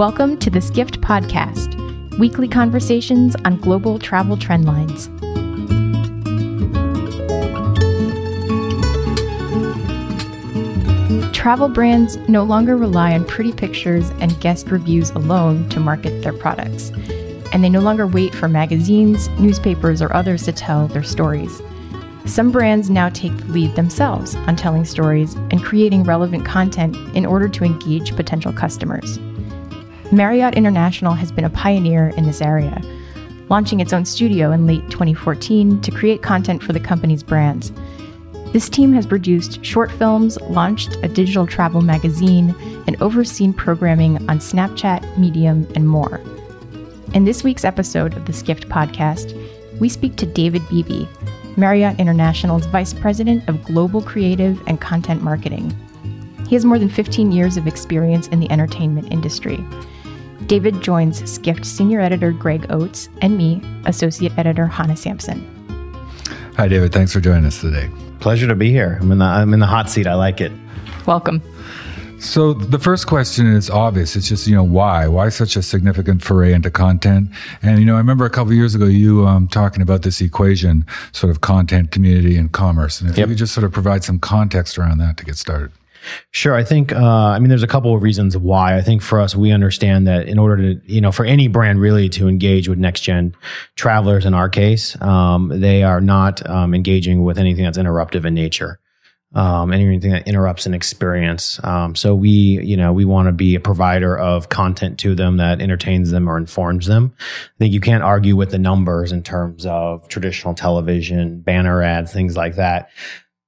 Welcome to the Skift Podcast, weekly conversations on global travel trend lines. Travel brands no longer rely on pretty pictures and guest reviews alone to market their products, and they no longer wait for magazines, newspapers, or others to tell their stories. Some brands now take the lead themselves on telling stories and creating relevant content in order to engage potential customers. Marriott International has been a pioneer in this area, launching its own studio in late 2014 to create content for the company's brands. This team has produced short films, launched a digital travel magazine, and overseen programming on Snapchat, Medium, and more. In this week's episode of the Skift podcast, we speak to David Beebe, Marriott International's Vice President of Global Creative and Content Marketing. He has more than 15 years of experience in the entertainment industry. David joins Skift Senior Editor Greg Oates and me, Associate Editor Hannah Sampson. Hi, David. Thanks for joining us today. Pleasure to be here. I'm in the I'm in the hot seat. I like it. Welcome. So the first question is obvious. It's just you know why why such a significant foray into content? And you know I remember a couple years ago you um, talking about this equation, sort of content, community, and commerce. And if yep. you could just sort of provide some context around that to get started. Sure. I think, uh, I mean, there's a couple of reasons why. I think for us, we understand that in order to, you know, for any brand really to engage with next gen travelers in our case, um, they are not um, engaging with anything that's interruptive in nature um, anything that interrupts an experience. Um, so we, you know, we want to be a provider of content to them that entertains them or informs them. I think you can't argue with the numbers in terms of traditional television, banner ads, things like that.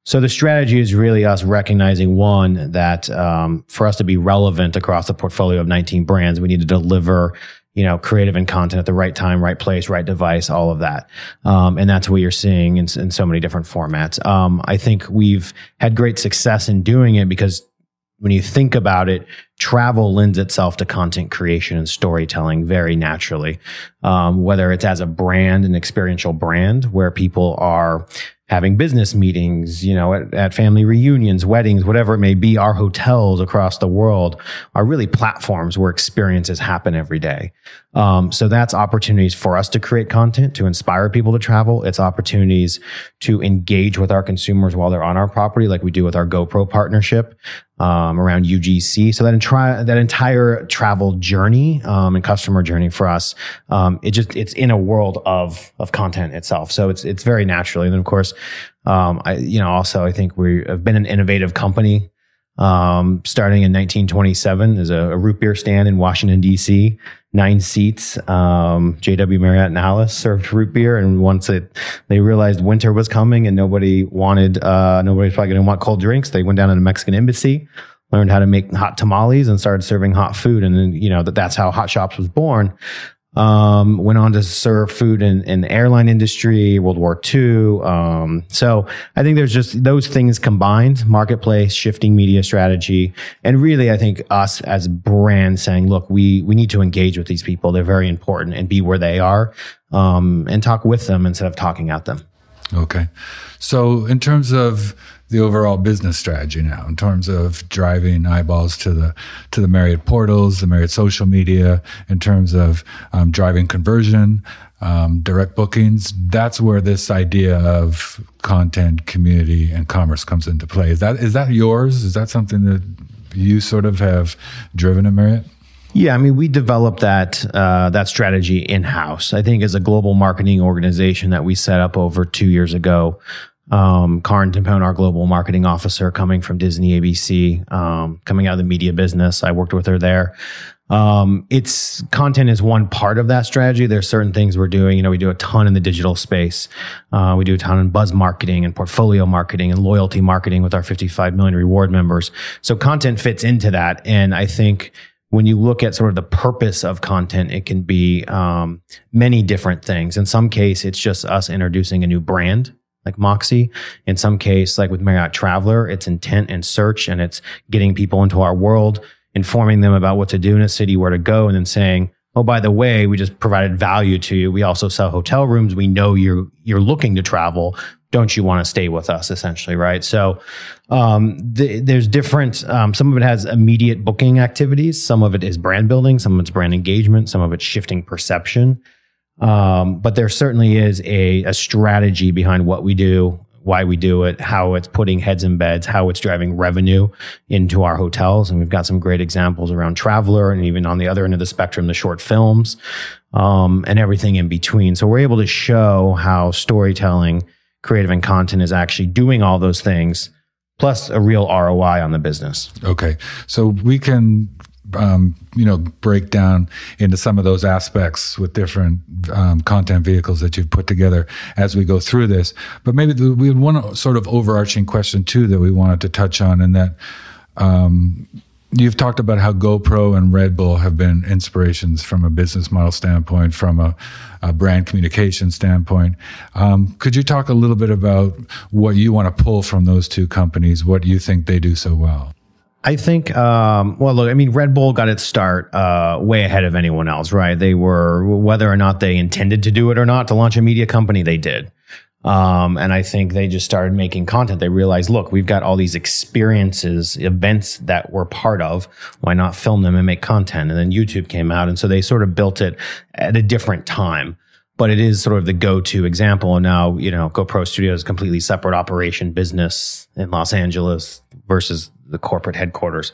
So the strategy is really us recognizing one that um, for us to be relevant across the portfolio of 19 brands, we need to deliver you know, creative and content at the right time, right place, right device, all of that. Um, and that's what you're seeing in, in so many different formats. Um, I think we've had great success in doing it because when you think about it, travel lends itself to content creation and storytelling very naturally. Um, whether it's as a brand, an experiential brand where people are having business meetings, you know, at, at, family reunions, weddings, whatever it may be, our hotels across the world are really platforms where experiences happen every day. Um, so that's opportunities for us to create content to inspire people to travel. It's opportunities to engage with our consumers while they're on our property, like we do with our GoPro partnership um, around UGC. So that entire that entire travel journey um, and customer journey for us, um, it just it's in a world of of content itself. So it's it's very naturally. And then of course, um, I you know also I think we have been an innovative company. Um, starting in 1927 as a, a root beer stand in Washington D.C nine seats. Um, JW Marriott and Alice served root beer, and once it they realized winter was coming and nobody wanted uh, nobody's probably going to want cold drinks, they went down to the Mexican embassy, learned how to make hot tamales, and started serving hot food. And you know that that's how Hot Shoppes was born. Um, went on to serve food in, the airline industry, World War II. Um, so I think there's just those things combined, marketplace, shifting media strategy, and really I think us as brands saying, look, we, we need to engage with these people. They're very important and be where they are, um, and talk with them instead of talking at them. Okay. So in terms of the overall business strategy now in terms of driving eyeballs to the to the Marriott portals, the Marriott social media, in terms of um, driving conversion, um, direct bookings. That's where this idea of content, community, and commerce comes into play. Is that is that yours? Is that something that you sort of have driven at Marriott? Yeah, I mean, we developed that uh, that strategy in house. I think as a global marketing organization that we set up over two years ago, um, Karin Timpone, our global marketing officer, coming from Disney ABC, um, coming out of the media business. I worked with her there. Um, it's content is one part of that strategy. There's certain things we're doing. You know, we do a ton in the digital space. Uh, we do a ton in buzz marketing and portfolio marketing and loyalty marketing with our 55 million reward members. So content fits into that. And I think when you look at sort of the purpose of content, it can be um, many different things. In some case, it's just us introducing a new brand like Moxy. In some case, like with Marriott Traveler, it's intent and search and it's getting people into our world, informing them about what to do in a city, where to go, and then saying, oh, by the way, we just provided value to you. We also sell hotel rooms. We know you're you're looking to travel. Don't you want to stay with us? Essentially, right? So um, the, there's different. Um, some of it has immediate booking activities. Some of it is brand building. Some of it's brand engagement. Some of it's shifting perception. Um, but there certainly is a, a strategy behind what we do why we do it, how it's putting heads in beds, how it's driving revenue into our hotels. And we've got some great examples around Traveler and even on the other end of the spectrum, the short films um, and everything in between. So we're able to show how storytelling, creative, and content is actually doing all those things plus a real ROI on the business. Okay. So we can um, you know break down into some of those aspects with different um, content vehicles that you've put together as we go through this. But maybe the, we had one sort of overarching question too that we wanted to touch on, and that um, you've talked about how GoPro and Red Bull have been inspirations from a business model standpoint, from a, a brand communication standpoint. Um, could you talk a little bit about what you want to pull from those two companies? What you think they do so well? I think, um, well, look, I mean, Red Bull got its start uh, way ahead of anyone else, right? They were, whether or not they intended to do it or not, to launch a media company, they did. Um, and I think they just started making content. They realized, look, we've got all these experiences, events that we're part of. Why not film them and make content? And then YouTube came out. And so they sort of built it at a different time but it is sort of the go-to example. And now, you know, GoPro Studio is completely separate operation business in Los Angeles versus the corporate headquarters.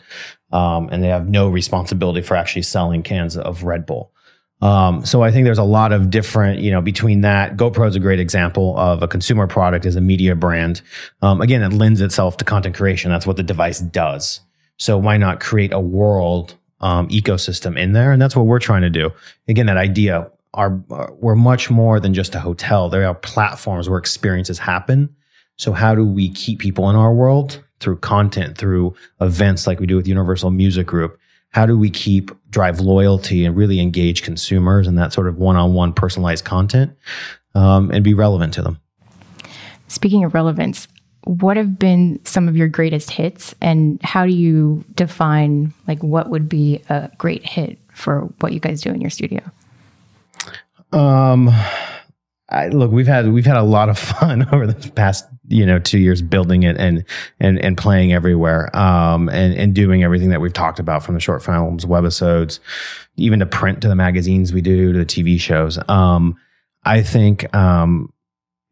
Um, and they have no responsibility for actually selling cans of Red Bull. Um, so I think there's a lot of different, you know, between that, GoPro is a great example of a consumer product as a media brand. Um, again, it lends itself to content creation. That's what the device does. So why not create a world um, ecosystem in there? And that's what we're trying to do. Again, that idea are, are we're much more than just a hotel. There are platforms where experiences happen. So how do we keep people in our world through content, through events like we do with Universal Music Group? How do we keep drive loyalty and really engage consumers and that sort of one-on-one personalized content um, and be relevant to them? Speaking of relevance, what have been some of your greatest hits and how do you define like what would be a great hit for what you guys do in your studio? Um, I, look, we've had we've had a lot of fun over the past you know two years building it and and and playing everywhere, um, and and doing everything that we've talked about from the short films, webisodes, even to print to the magazines we do to the TV shows. Um, I think um,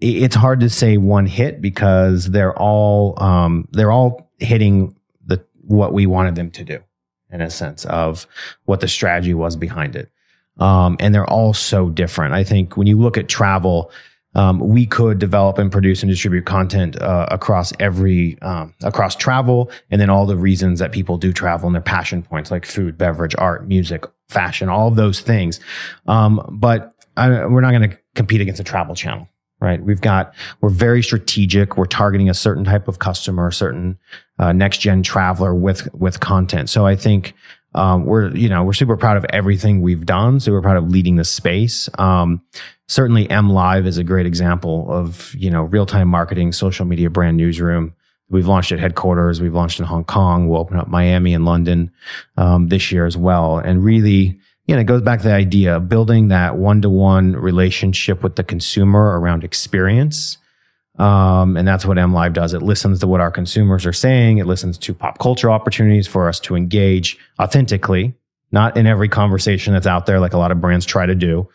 it, it's hard to say one hit because they're all um, they're all hitting the what we wanted them to do in a sense of what the strategy was behind it. Um, and they're all so different. I think when you look at travel, um, we could develop and produce and distribute content uh, across every um, across travel, and then all the reasons that people do travel and their passion points like food, beverage, art, music, fashion, all those things. Um, but I, we're not going to compete against a travel channel, right? We've got we're very strategic. We're targeting a certain type of customer, a certain uh, next gen traveler with with content. So I think um, we're you know we're super proud of everything we've done. Super proud of leading the space. Um, certainly, M Live is a great example of you know real time marketing, social media brand newsroom. We've launched at headquarters. We've launched in Hong Kong. We'll open up Miami and London um, this year as well. And really, you know, it goes back to the idea of building that one to one relationship with the consumer around experience um, and that's what M Live does. It listens to what our consumers are saying. It listens to pop culture opportunities for us to engage authentically, not in every conversation that's out there, like a lot of brands try to do.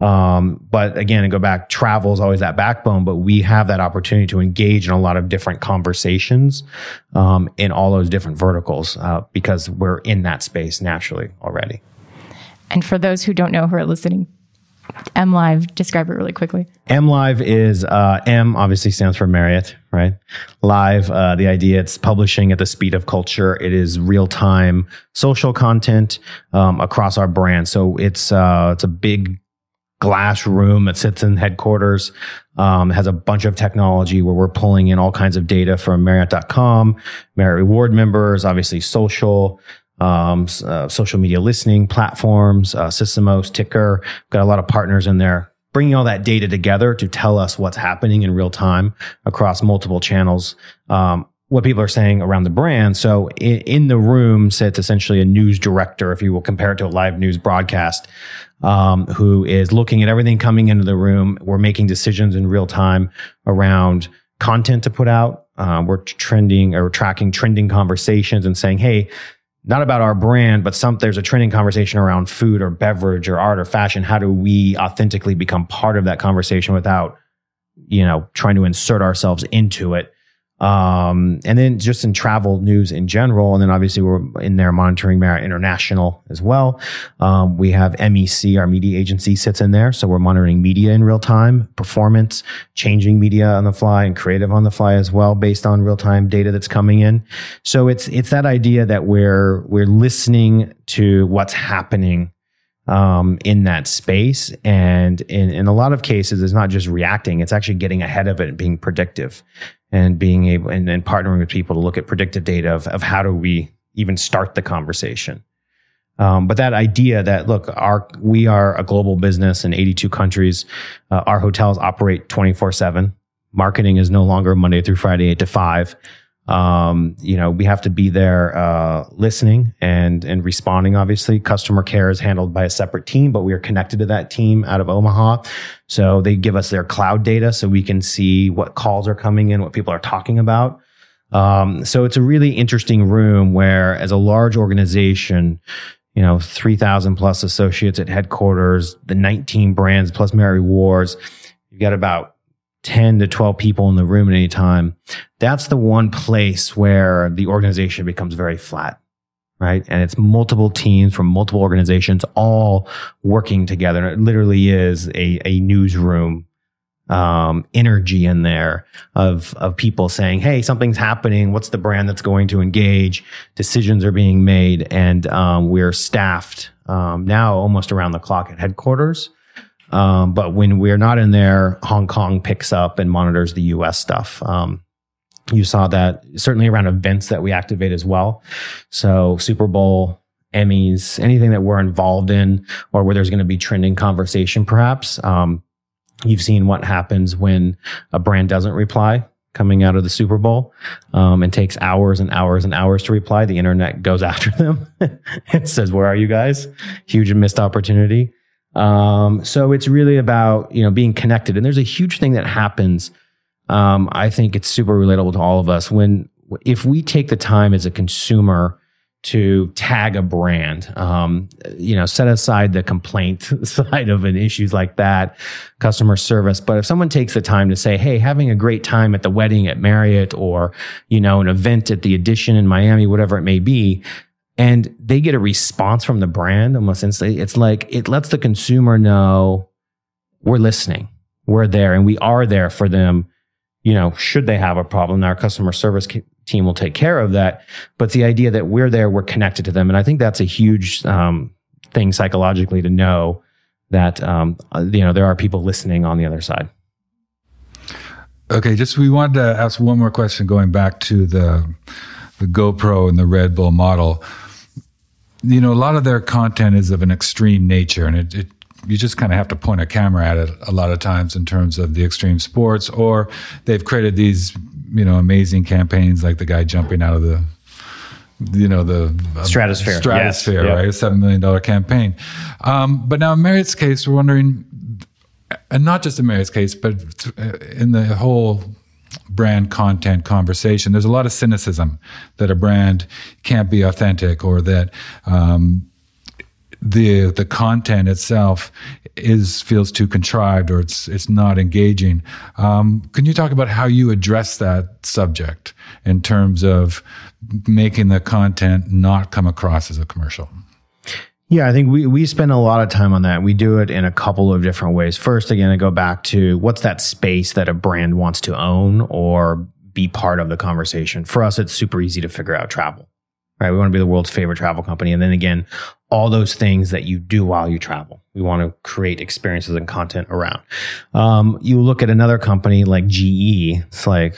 Um, but again, and go back, travel is always that backbone, but we have that opportunity to engage in a lot of different conversations um, in all those different verticals uh, because we're in that space naturally already. And for those who don't know who are listening M Live, describe it really quickly. M Live is uh, M obviously stands for Marriott, right? Live, uh, the idea it's publishing at the speed of culture. It is real time social content um, across our brand. So it's uh, it's a big glass room that sits in headquarters. Um, has a bunch of technology where we're pulling in all kinds of data from Marriott.com, Marriott Reward members, obviously social, um, uh, social media listening platforms, uh, Sysomos, Ticker. Got a lot of partners in there, bringing all that data together to tell us what's happening in real time across multiple channels. Um, what people are saying around the brand. So in, in, the room sits essentially a news director, if you will compare it to a live news broadcast, um, who is looking at everything coming into the room. We're making decisions in real time around content to put out. Um, we're trending or tracking trending conversations and saying, hey, not about our brand, but some there's a trending conversation around food or beverage or art or fashion. How do we authentically become part of that conversation without, you know, trying to insert ourselves into it? Um, and then just in travel news in general. And then obviously we're in there monitoring Marriott International as well. Um, we have MEC, our media agency sits in there. So we're monitoring media in real time, performance, changing media on the fly and creative on the fly as well, based on real time data that's coming in. So it's, it's that idea that we're, we're listening to what's happening um, in that space. And in, in a lot of cases, it's not just reacting, it's actually getting ahead of it and being predictive and being able and, and partnering with people to look at predictive data of, of how do we even start the conversation. Um, but that idea that look, our we are a global business in 82 countries. Uh, our hotels operate 24 seven. Marketing is no longer Monday through Friday, eight to five. Um, you know, we have to be there uh, listening and and responding. Obviously, customer care is handled by a separate team, but we are connected to that team out of Omaha. So they give us their cloud data so we can see what calls are coming in, what people are talking about. Um, so it's a really interesting room where, as a large organization, you know, 3,000 plus associates at headquarters, the 19 brands plus Marriott Rewards, you've got about 10 to 12 people in the room at any time, that's the one place where the organization becomes very flat, right? And it's multiple teams from multiple organizations all working together. And it literally is a, a newsroom um, energy in there of of people saying, "Hey, something's happening. What's the brand that's going to engage?" Decisions are being made, and um, we're staffed um, now almost around the clock at headquarters um, but when we're not in there, Hong Kong picks up and monitors the US stuff. Um, you saw that certainly around events that we activate as well. So Super Bowl, Emmys, anything that we're involved in or where there's going to be trending conversation, perhaps. Um, you've seen what happens when a brand doesn't reply coming out of the Super Bowl um, and takes hours and hours and hours to reply. The internet goes after them and says, Where are you guys? Huge missed opportunity. Um, so it's really about you know being connected, and there's a huge thing that happens. Um, I think it's super relatable to all of us when if we take the time as a consumer to tag a brand, um, you know, set aside the complaint side of an issues like that, customer service. But if someone takes the time to say, "Hey, having a great time at the wedding at Marriott, or you know, an event at the Edition in Miami, whatever it may be," and they get a response from the brand almost instantly. It's like it lets the consumer know we're listening, we're there, and we are there for them. You know, should they have a problem, our customer service team will take care of that. But the idea that we're there, we're connected to them, and I think that's a huge um, thing psychologically to know that um, uh, you know there are people listening on the other side. Okay, just we wanted to ask one more question going back to the the GoPro and the Red Bull model you know, a lot of their content is of an extreme nature, and it, it you just kind of have to point a camera at it a lot of times in terms of the extreme sports, or they've created these, you know, amazing campaigns like the guy jumping out of the, you know, the stratosphere, stratosphere, yes. right? A seven million dollar campaign. Um, but now in Marriott's case, we're wondering, and not just in Marriott's case, but in the whole brand content conversation. There's a lot of cynicism that a brand can't be authentic or that um, the the content itself is feels too contrived or it's it's not engaging. Um, can you talk about how you address that subject in terms of making the content not come across as a commercial? Yeah, I think we, we spend a lot of time on that. We do it in a couple of different ways. First, again, I go back to what's that space that a brand wants to own or be part of the conversation. For us, it's super easy to figure out travel, right? We want to be the world's favorite travel company. And then again, all those things that you do while you travel. We want to create experiences and content around. Um, you look at another company like GE, it's like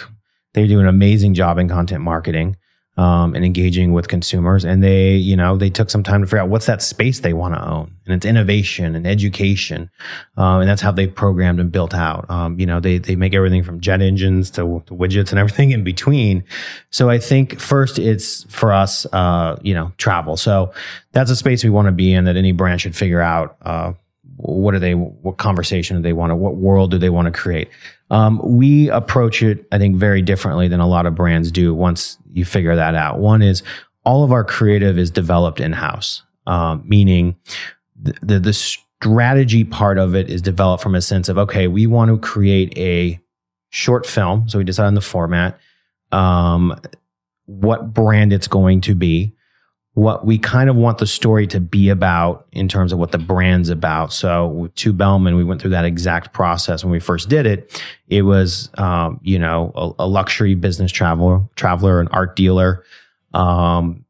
they do an amazing job in content marketing. Um, and engaging with consumers. And they, you know, they took some time to figure out what's that space they want to own. And it's innovation and education. Um, and that's how they programmed and built out. Um, you know, they, they make everything from jet engines to, to, widgets and everything in between. So I think first it's for us, uh, you know, travel. So that's a space we want to be in that any brand should figure out, uh, what are they, what conversation do they want to, what world do they want to create? Um, we approach it, I think, very differently than a lot of brands do once you figure that out. One is all of our creative is developed in house, um, meaning the, the, the strategy part of it is developed from a sense of, okay, we want to create a short film. So we decide on the format, um, what brand it's going to be what we kind of want the story to be about in terms of what the brand's about. So Two Bellmen, we went through that exact process when we first did it. It was, um, you know, a, a, luxury business traveler, traveler, an art dealer, um,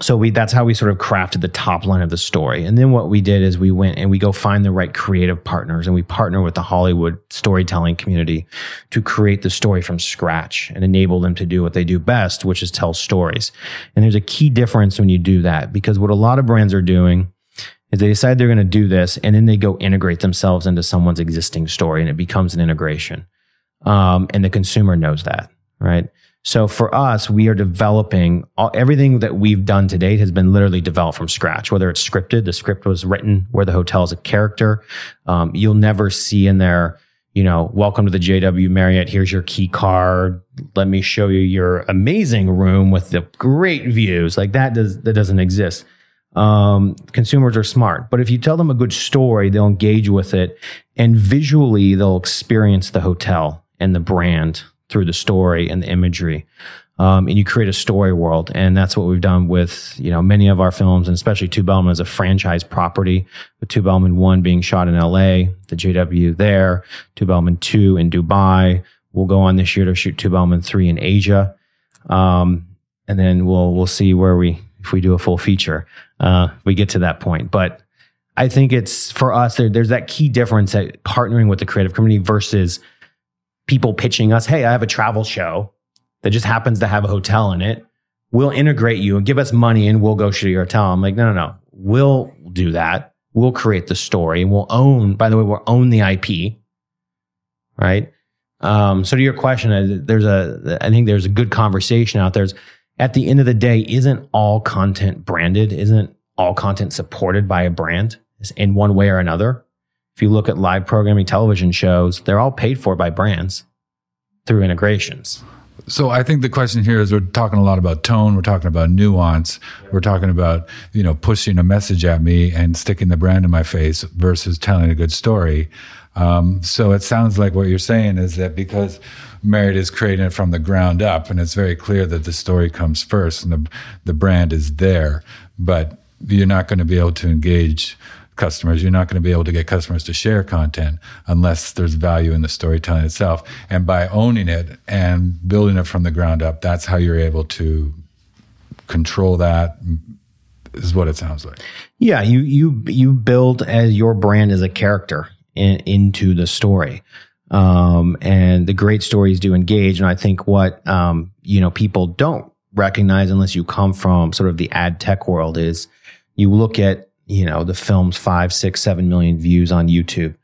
so we that's how we sort of crafted the top line of the story. And then what we did is we went and we go find the right creative partners and we partner with the hollywood storytelling community to create the story from scratch and enable them to do what they do best which is tell stories. And there's a key difference when you do that because what a lot of brands are doing is they decide they're going to do this and then they go integrate themselves into someone's existing story and it becomes an integration. Um, and the consumer knows that right so for us, we are developing all, everything that we've done to date has been literally developed from scratch. Whether it's scripted, the script was written where the hotel is a character. Um, you'll never see in there, you know, welcome to the JW Marriott. Here's your key card. Let me show you your amazing room with the great views. Like that does that doesn't exist. Um, consumers are smart, but if you tell them a good story, they'll engage with it, and visually they'll experience the hotel and the brand through the story and the imagery. Um, and you create a story world. And that's what we've done with, you know, many of our films and especially Two Bellmen as a franchise property with Two Bellmen 1 being shot in LA, the JW there, Two Bellmen 2 in Dubai. We'll go on this year to shoot Two Bellmen 3 in Asia. Um, and then we'll, we'll see where we, if we do a full feature, uh, we get to that point. But I think it's for us, there, there's that key difference that partnering with the creative community versus people pitching us, hey, I have a travel show that just happens to have a hotel in it. We'll integrate you and give us money and we'll go shoot your hotel. I'm like, no, no, no. We'll do that. We'll create the story and we'll own, by the way, we'll own the IP. Right. Um, so to your question, there's a, I think there's a good conversation out there. At the end of the day, isn't all content branded? Isn't all content supported by a brand in one way or another? If you look at live programming television shows, they're all paid for by brands through integrations. So I think the question here is we're talking a lot about tone, we're talking about nuance, we're talking about, you know, pushing a message at me and sticking the brand in my face versus telling a good story. Um, so it sounds like what you're saying is that because Marriott is creating it from the ground up and it's very clear that the story comes first and the, the brand is there, but you're not going to be able to engage customers. You're not going to be able to get customers to share content unless there's value in the storytelling itself. And by owning it and building it from the ground up, that's how you're able to control that is what it sounds like. Yeah, you you you build as your brand as a character in, into the story. Um, and the great stories do engage. And I think what um, you know people don't recognize unless you come from sort of the ad tech world is you look at you know, the film's five, six, seven million views on YouTube.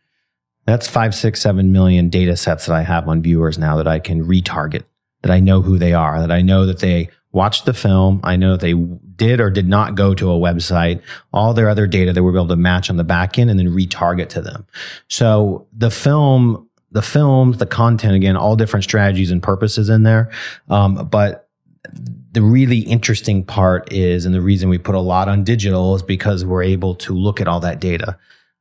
That's five, six, seven million data sets that I have on viewers now that I can retarget, that I know who they are, that I know that they watched the film. I know that they did or did not go to a website, all their other data that we're able to match on the back end and then retarget to them. So the film, the films, the content, again, all different strategies and purposes in there. Um, but the really interesting part is, and the reason we put a lot on digital is because we're able to look at all that data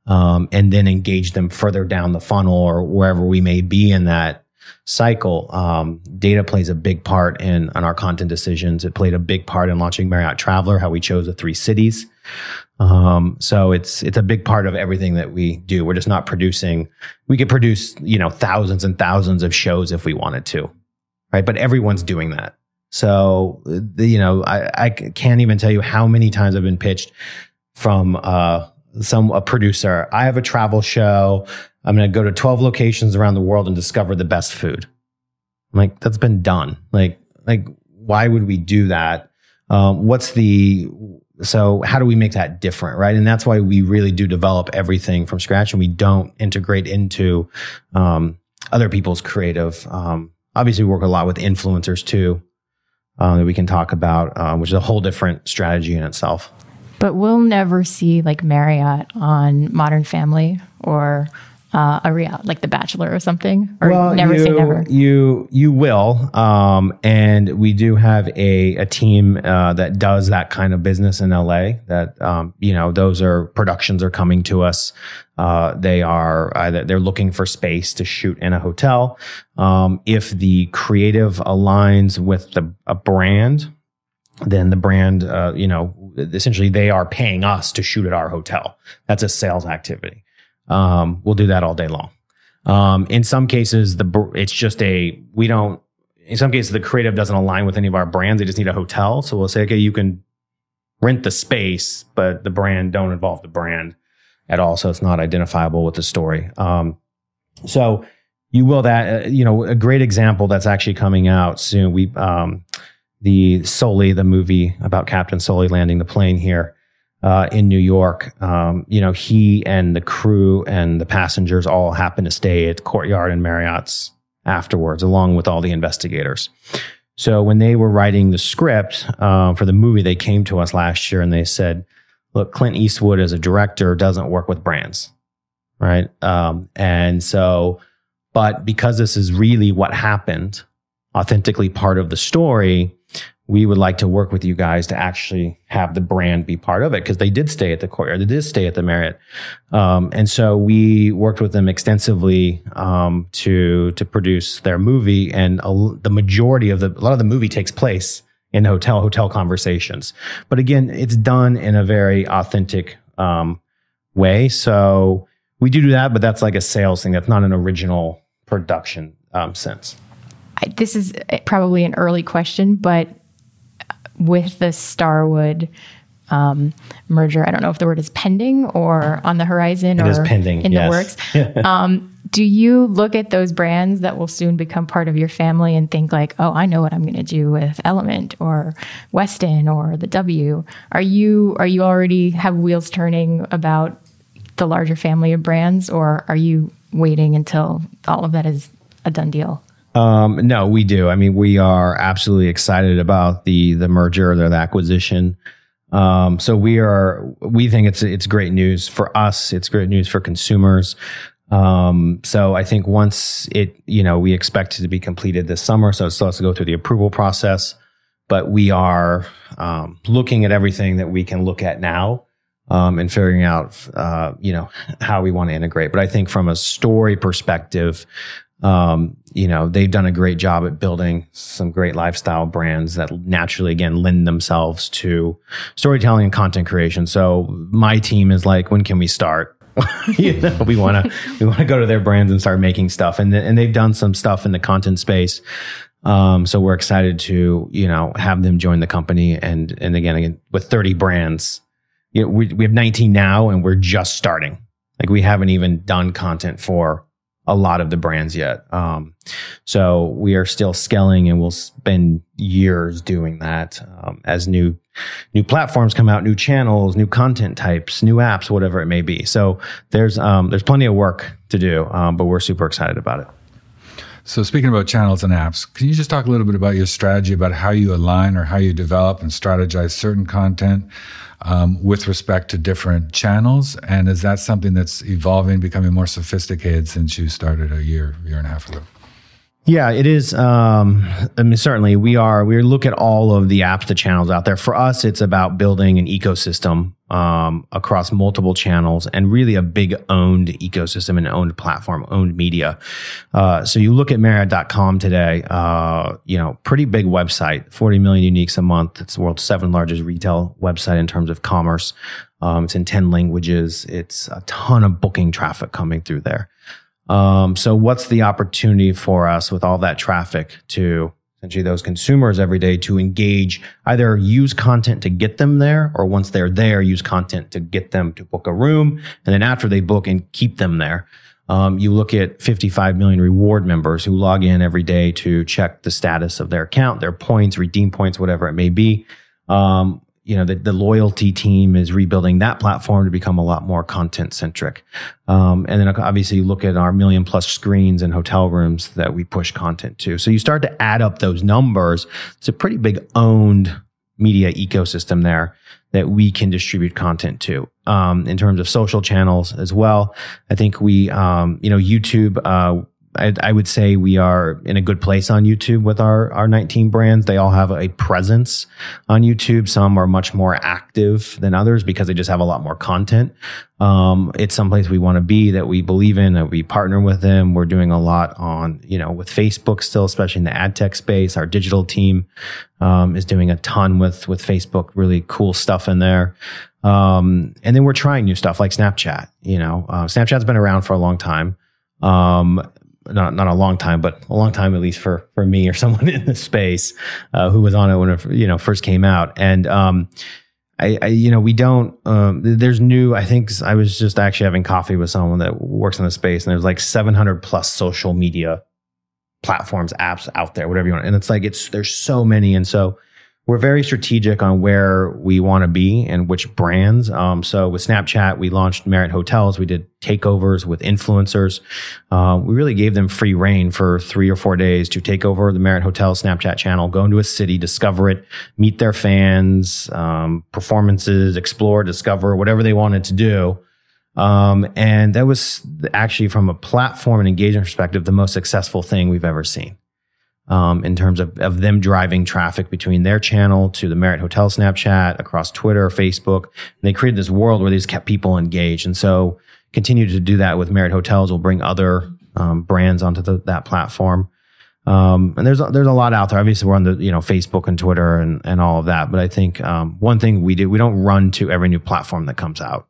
um, and then engage them further down the funnel or wherever we may be in that cycle. Um, data plays a big part in, our content decisions. It played a big part in launching Marriott Traveler, how we chose the three cities. Um, so it's it's a big part of everything that we do. We're just not producing. We could produce you know thousands and thousands of shows if we wanted to, right? But everyone's doing that. So, the, you know, I, I can't even tell you how many times I've been pitched from uh, some a producer. I have a travel show. I'm going to go to 12 locations around the world and discover the best food. I'm like, that's been done. Like, like why would we do that? Um, what's the so how do we make that different, right? And that's why we really do develop everything from scratch, and we don't integrate into um, other people's creative. Um, obviously, we work a lot with influencers too uh, that we can talk about, uh, which is a whole different strategy in itself. But we'll never see like Marriott on Modern Family or uh, a real like The Bachelor or something, or well, never you, say never. You you will, um, and we do have a a team uh, that does that kind of business in LA. That um, you know, those are productions are coming to us. Uh, they are either they're looking for space to shoot in a hotel. Um, if the creative aligns with the a brand, then the brand, uh, you know, essentially they are paying us to shoot at our hotel. That's a sales activity. Um, we'll do that all day long. Um, in some cases, the it's just a we don't. In some cases, the creative doesn't align with any of our brands. They just need a hotel. So we'll say, okay, you can rent the space, but the brand don't involve the brand at all. So it's not identifiable with the story. Um, so you will that. Uh, you know, a great example that's actually coming out soon. We um, the Sully, the movie about Captain Sully landing the plane here uh, in New York. Um, you know, he and the crew and the passengers all happened to stay at Courtyard and Marriott's afterwards, along with all the investigators. So when they were writing the script uh, for the movie, they came to us last year and they said, "Look, Clint Eastwood as a director doesn't work with brands, right?" Um, and so, but because this is really what happened, authentically part of the story, we would like to work with you guys to actually have the brand be part of it because they did stay at the courtyard, they did stay at the Marriott, um, and so we worked with them extensively um, to to produce their movie. And a, the majority of the a lot of the movie takes place in hotel hotel conversations, but again, it's done in a very authentic um, way. So we do do that, but that's like a sales thing. That's not an original production um, sense. This is probably an early question, but with the Starwood um, merger. I don't know if the word is pending or on the horizon it or pending, in yes. the works. um, do you look at those brands that will soon become part of your family and think like, oh, I know what I'm going to do with Element or Westin or the W? Are you are you already have wheels turning about the larger family of brands, or are you waiting until all of that is a done deal? Um, no, we do. I mean, we are absolutely excited about the the merger, the, the acquisition. Um, so we are. We think it's it's great news for us. It's great news for consumers. Um, so I think once it, you know, we expect it to be completed this summer. So it still has to go through the approval process, but we are um, looking at everything that we can look at now. Um, and figuring out, uh, you know, how we want to integrate. But I think from a story perspective, um, you know, they've done a great job at building some great lifestyle brands that naturally, again, lend themselves to storytelling and content creation. So my team is like, when can we start? you know, we want to we want to go to their brands and start making stuff, and and they've done some stuff in the content space. Um, so we're excited to you know have them join the company, and and again, again with 30 brands, you know, we we have 19 now, and we're just starting. Like we haven't even done content for a lot of the brands yet. Um, so we are still scaling and we'll spend years doing that um, as new new platforms come out, new channels, new content types, new apps, whatever it may be. So there's um, there's plenty of work to do, um, but we're super excited about it. So speaking about channels and apps, can you just talk a little bit about your strategy about how you align or how you develop and strategize certain content um, with respect to different channels? And is that something that's evolving, becoming more sophisticated since you started a year, year and a half ago? Yeah, it is. Um, I mean, certainly we are. We look at all of the apps, the channels out there. For us, it's about building an ecosystem um, across multiple channels and really a big owned ecosystem and owned platform, owned media. Uh, so you look at Marriott.com today. Uh, you know, pretty big website, 40 million uniques a month. It's the world's seventh largest retail website in terms of commerce. Um, it's in 10 languages. It's a ton of booking traffic coming through there. Um, so what's the opportunity for us with all that traffic to essentially those consumers every day to engage, either use content to get them there, or once they're there, use content to get them to book a room, and then after they book and keep them there. Um, you look at 55 million reward members who log in every day to check the status of their account, their points, redeem points, whatever it may be. Um, you know, the, the loyalty team is rebuilding that platform to become a lot more content centric. Um, and then obviously you look at our million plus screens and hotel rooms that we push content to. So you start to add up those numbers. It's a pretty big owned media ecosystem there that we can distribute content to. Um, in terms of social channels as well, I think we, um, you know, YouTube, uh, I, I, would say we are in a good place on YouTube with our, our 19 brands. They all have a presence on YouTube. Some are much more active than others because they just have a lot more content. Um, it's someplace we want to be that we believe in, that we partner with them. We're doing a lot on, you know, with Facebook still, especially in the ad tech space. Our digital team, um, is doing a ton with, with Facebook, really cool stuff in there. Um, and then we're trying new stuff like Snapchat, you know, uh, Snapchat's been around for a long time. Um, not not a long time, but a long time at least for for me or someone in the space uh, who was on it when it you know first came out. And um, I, I, you know we don't. Um, there's new. I think I was just actually having coffee with someone that works in the space, and there's like 700 plus social media platforms, apps out there, whatever you want. And it's like it's there's so many, and so we're very strategic on where we want to be and which brands. Um, so with Snapchat, we launched Marriott Hotels. We did takeovers with influencers. Uh, we really gave them free reign for three or four days to take over the Marriott Hotel Snapchat channel, go into a city, discover it, meet their fans, um, performances, explore, discover, whatever they wanted to do. Um, and that was actually from a platform and engagement perspective, the most successful thing we've ever seen um, in terms of, of them driving traffic between their channel to the Marriott Hotel Snapchat, across Twitter, Facebook. And they created this world where they just kept people engaged. And so continue to do that with Marriott Hotels. We'll bring other um, brands onto the, that platform. Um, and there's there's a lot out there. Obviously, we're on the you know Facebook and Twitter and and all of that. But I think um, one thing we do we don't run to every new platform that comes out.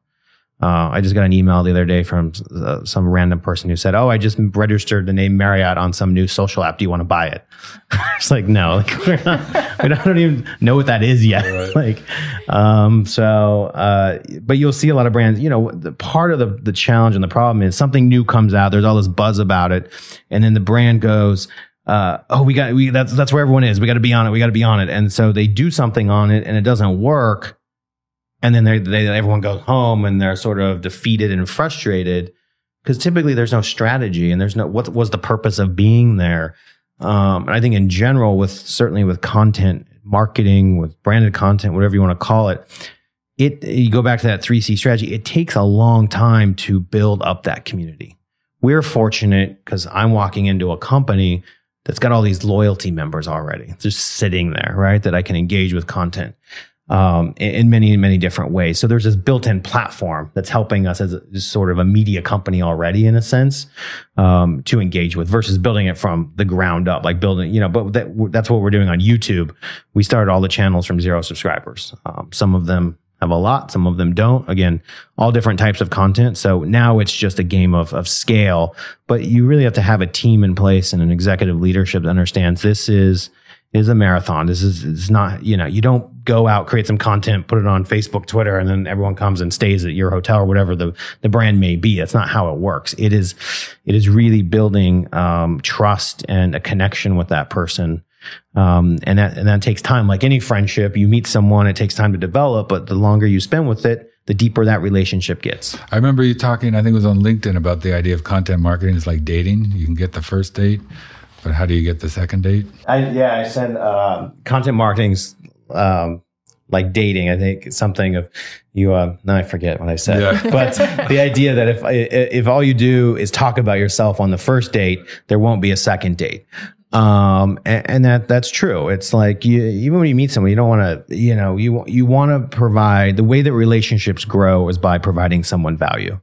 Uh, I just got an email the other day from uh, some random person who said, "Oh, I just registered the name Marriott on some new social app. Do you want to buy it?" it's like, no, like, we're not, we don't even know what that is yet. Right. like, um, so, uh, but you'll see a lot of brands. You know, the, part of the the challenge and the problem is something new comes out. There's all this buzz about it, and then the brand goes. Uh, oh, we got we that's that's where everyone is. We got to be on it. We got to be on it. And so they do something on it, and it doesn't work and then they, everyone goes home and they're sort of defeated and frustrated because typically there's no strategy and there's no what was the purpose of being there? Um, and i think in general with certainly with content marketing with branded content whatever you want to call it it you go back to that 3c strategy it takes a long time to build up that community. We're fortunate because i'm walking into a company that's got all these loyalty members already just sitting there right that i can engage with content um, in many, many different ways. So there's this built-in platform that's helping us as a, sort of a media company already, in a sense, um, to engage with versus building it from the ground up, like building, you know. But that, that's what we're doing on YouTube. We started all the channels from zero subscribers. Um, some of them have a lot, some of them don't. Again, all different types of content. So now it's just a game of, of scale, but you really have to have a team in place and an executive leadership that understands this is is a marathon. This is it's not, you know, you don't go out, create some content, put it on Facebook, Twitter, and then everyone comes and stays at your hotel or whatever the, the brand may be. That's not how it works. It is, it is really building um, trust and a connection with that person. Um, and that, and that takes time. Like any friendship, you meet someone, it takes time to develop, but the longer you spend with it, the deeper that relationship gets. I remember you talking, I think it was on LinkedIn about the idea of content marketing is like dating. You can get the first date but how do you get the second date? I yeah, I said uh, content marketing's um, like dating. I think something of you. Uh, now I forget what I said, yeah. but the idea that if if all you do is talk about yourself on the first date, there won't be a second date. Um, and, and, that that's true. It's like you, even when you meet someone, you don't want to, you know, you you want to provide the way that relationships grow is by providing someone value.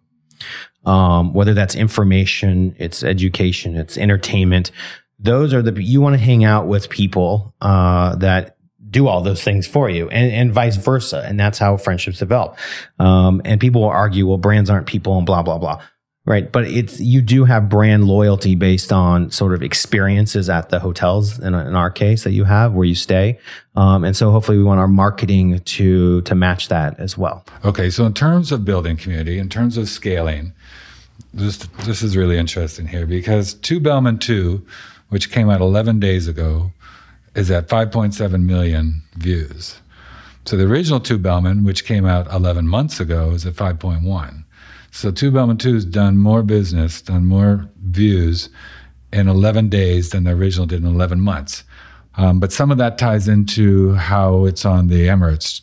Um, whether that's information, it's education, it's entertainment those are the you want to hang out with people uh, that do all those things for you and, and vice versa. And that's how friendships develop. Um, and people will argue well brands aren't people and blah blah blah. Right. But it's you do have brand loyalty based on sort of experiences at the hotels in, in our case that you have where you stay. Um, and so hopefully we want our marketing to to match that as well. Okay. So in terms of building community in terms of scaling this this is really interesting here because Two Bellmen Two, which came out 11 days ago, is at 5.7 million views. So the original Two Bellmen, which came out 11 months ago, is at 5.1. So Two Bellmen Two has done more business, done more views in 11 days than the original did in 11 months. Um, but some of that ties into how it's on the Emirates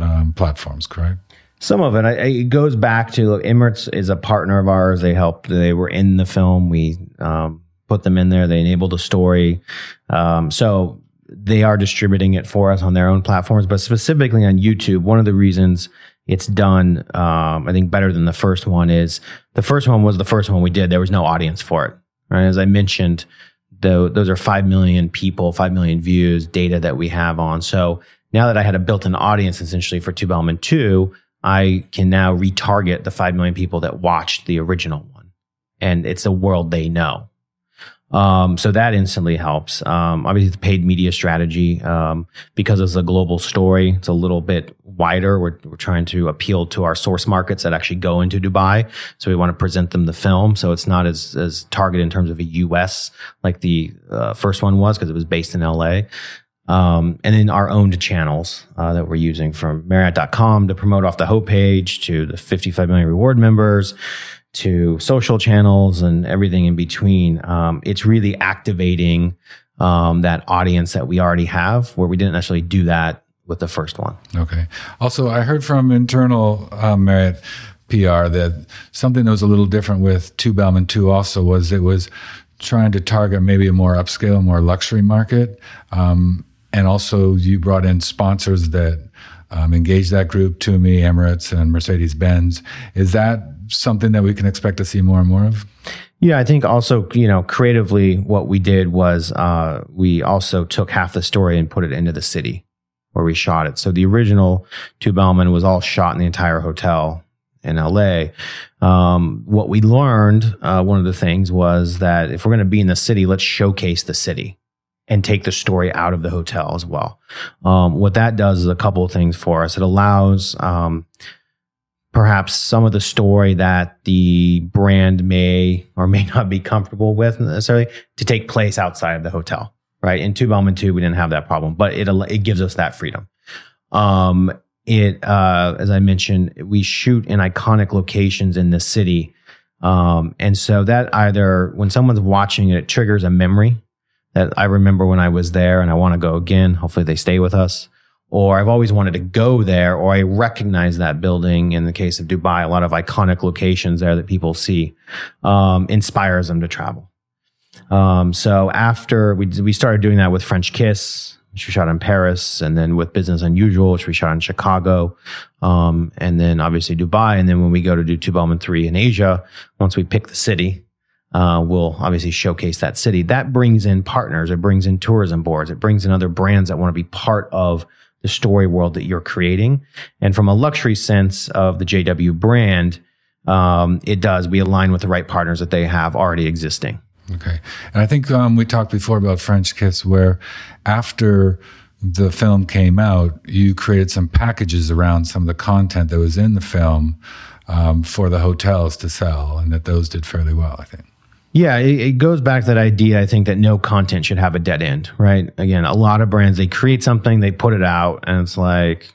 um, platforms, correct? Some of it, it goes back to look, Emirates is a partner of ours. They helped. They were in the film. We um, put them in there. They enabled the story. Um, so they are distributing it for us on their own platforms, but specifically on YouTube. One of the reasons it's done, um, I think, better than the first one is the first one was the first one we did. There was no audience for it. Right? As I mentioned, though, those are five million people, five million views, data that we have on. So now that I had a built-in audience essentially for Two Bellmen Two, I can now retarget the 5 million people that watched the original one. And it's a world they know. Um, so that instantly helps. Um, obviously, the paid media strategy, um, because it's a global story, it's a little bit wider. We're, we're trying to appeal to our source markets that actually go into Dubai. So we want to present them the film. So it's not as, as targeted in terms of a US like the uh, first one was because it was based in LA. Um, and then our owned channels uh, that we're using from Marriott.com to promote off the homepage to the 55 million reward members to social channels and everything in between. Um, it's really activating um, that audience that we already have, where we didn't necessarily do that with the first one. Okay. Also, I heard from internal um, Marriott PR that something that was a little different with Two Bellmen 2 also was it was trying to target maybe a more upscale, more luxury market. Um, and also you brought in sponsors that um, engage that group, Tumi, Emirates, and Mercedes Benz. Is that something that we can expect to see more and more of? Yeah, I think also, you know, creatively, what we did was uh, we also took half the story and put it into the city where we shot it. So the original Two Bellmen was all shot in the entire hotel in LA. Um, what we learned, uh, one of the things was that if we're going to be in the city, let's showcase the city and take the story out of the hotel as well. Um, what that does is a couple of things for us. It allows um, perhaps some of the story that the brand may or may not be comfortable with necessarily to take place outside of the hotel. Right in Two Bellmen Two, we didn't have that problem, but it it gives us that freedom. Um, it uh, as I mentioned, we shoot in iconic locations in the city. Um, and so that either when someone's watching it, it triggers a memory that I remember when I was there and I want to go again. Hopefully they stay with us. Or I've always wanted to go there, or I recognize that building. In the case of Dubai, a lot of iconic locations there that people see um, inspires them to travel. Um, so after we we started doing that with French Kiss, which we shot in Paris, and then with Business Unusual, which we shot in Chicago, um, and then obviously Dubai. And then when we go to do Two Bellmen Three in Asia, once we pick the city, uh, will obviously showcase that city. That brings in partners. It brings in tourism boards. It brings in other brands that want to be part of the story world that you're creating. And from a luxury sense of the JW brand, um, it does. We align with the right partners that they have already existing. Okay. And I think um, we talked before about French Kiss, where after the film came out, you created some packages around some of the content that was in the film um, for the hotels to sell, and that those did fairly well, I think. Yeah, it, it, goes back to that idea. I think that no content should have a dead end, right? Again, a lot of brands, they create something, they put it out, and it's like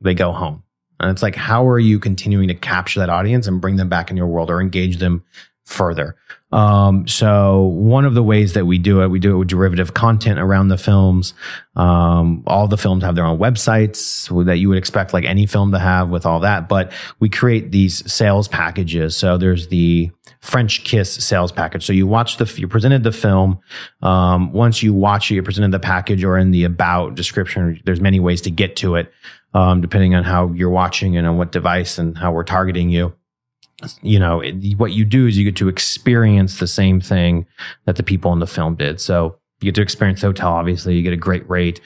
they go home. And it's like, how are you continuing to capture that audience and bring them back in your world or engage them further? Um, so one of the ways that we do it, we do it with derivative content around the films. Um, all the films have their own websites that you would expect like any film to have with all that, but we create these sales packages. So there's the French Kiss sales package. So you watch the, you presented the film. Um, once you watch it, you're presented the package or in the about description. There's many ways to get to it, um, depending on how you're watching and on what device and how we're targeting you you know, it, what you do is you get to experience the same thing that the people in the film did. So you get to experience the hotel. Obviously, you get a great rate.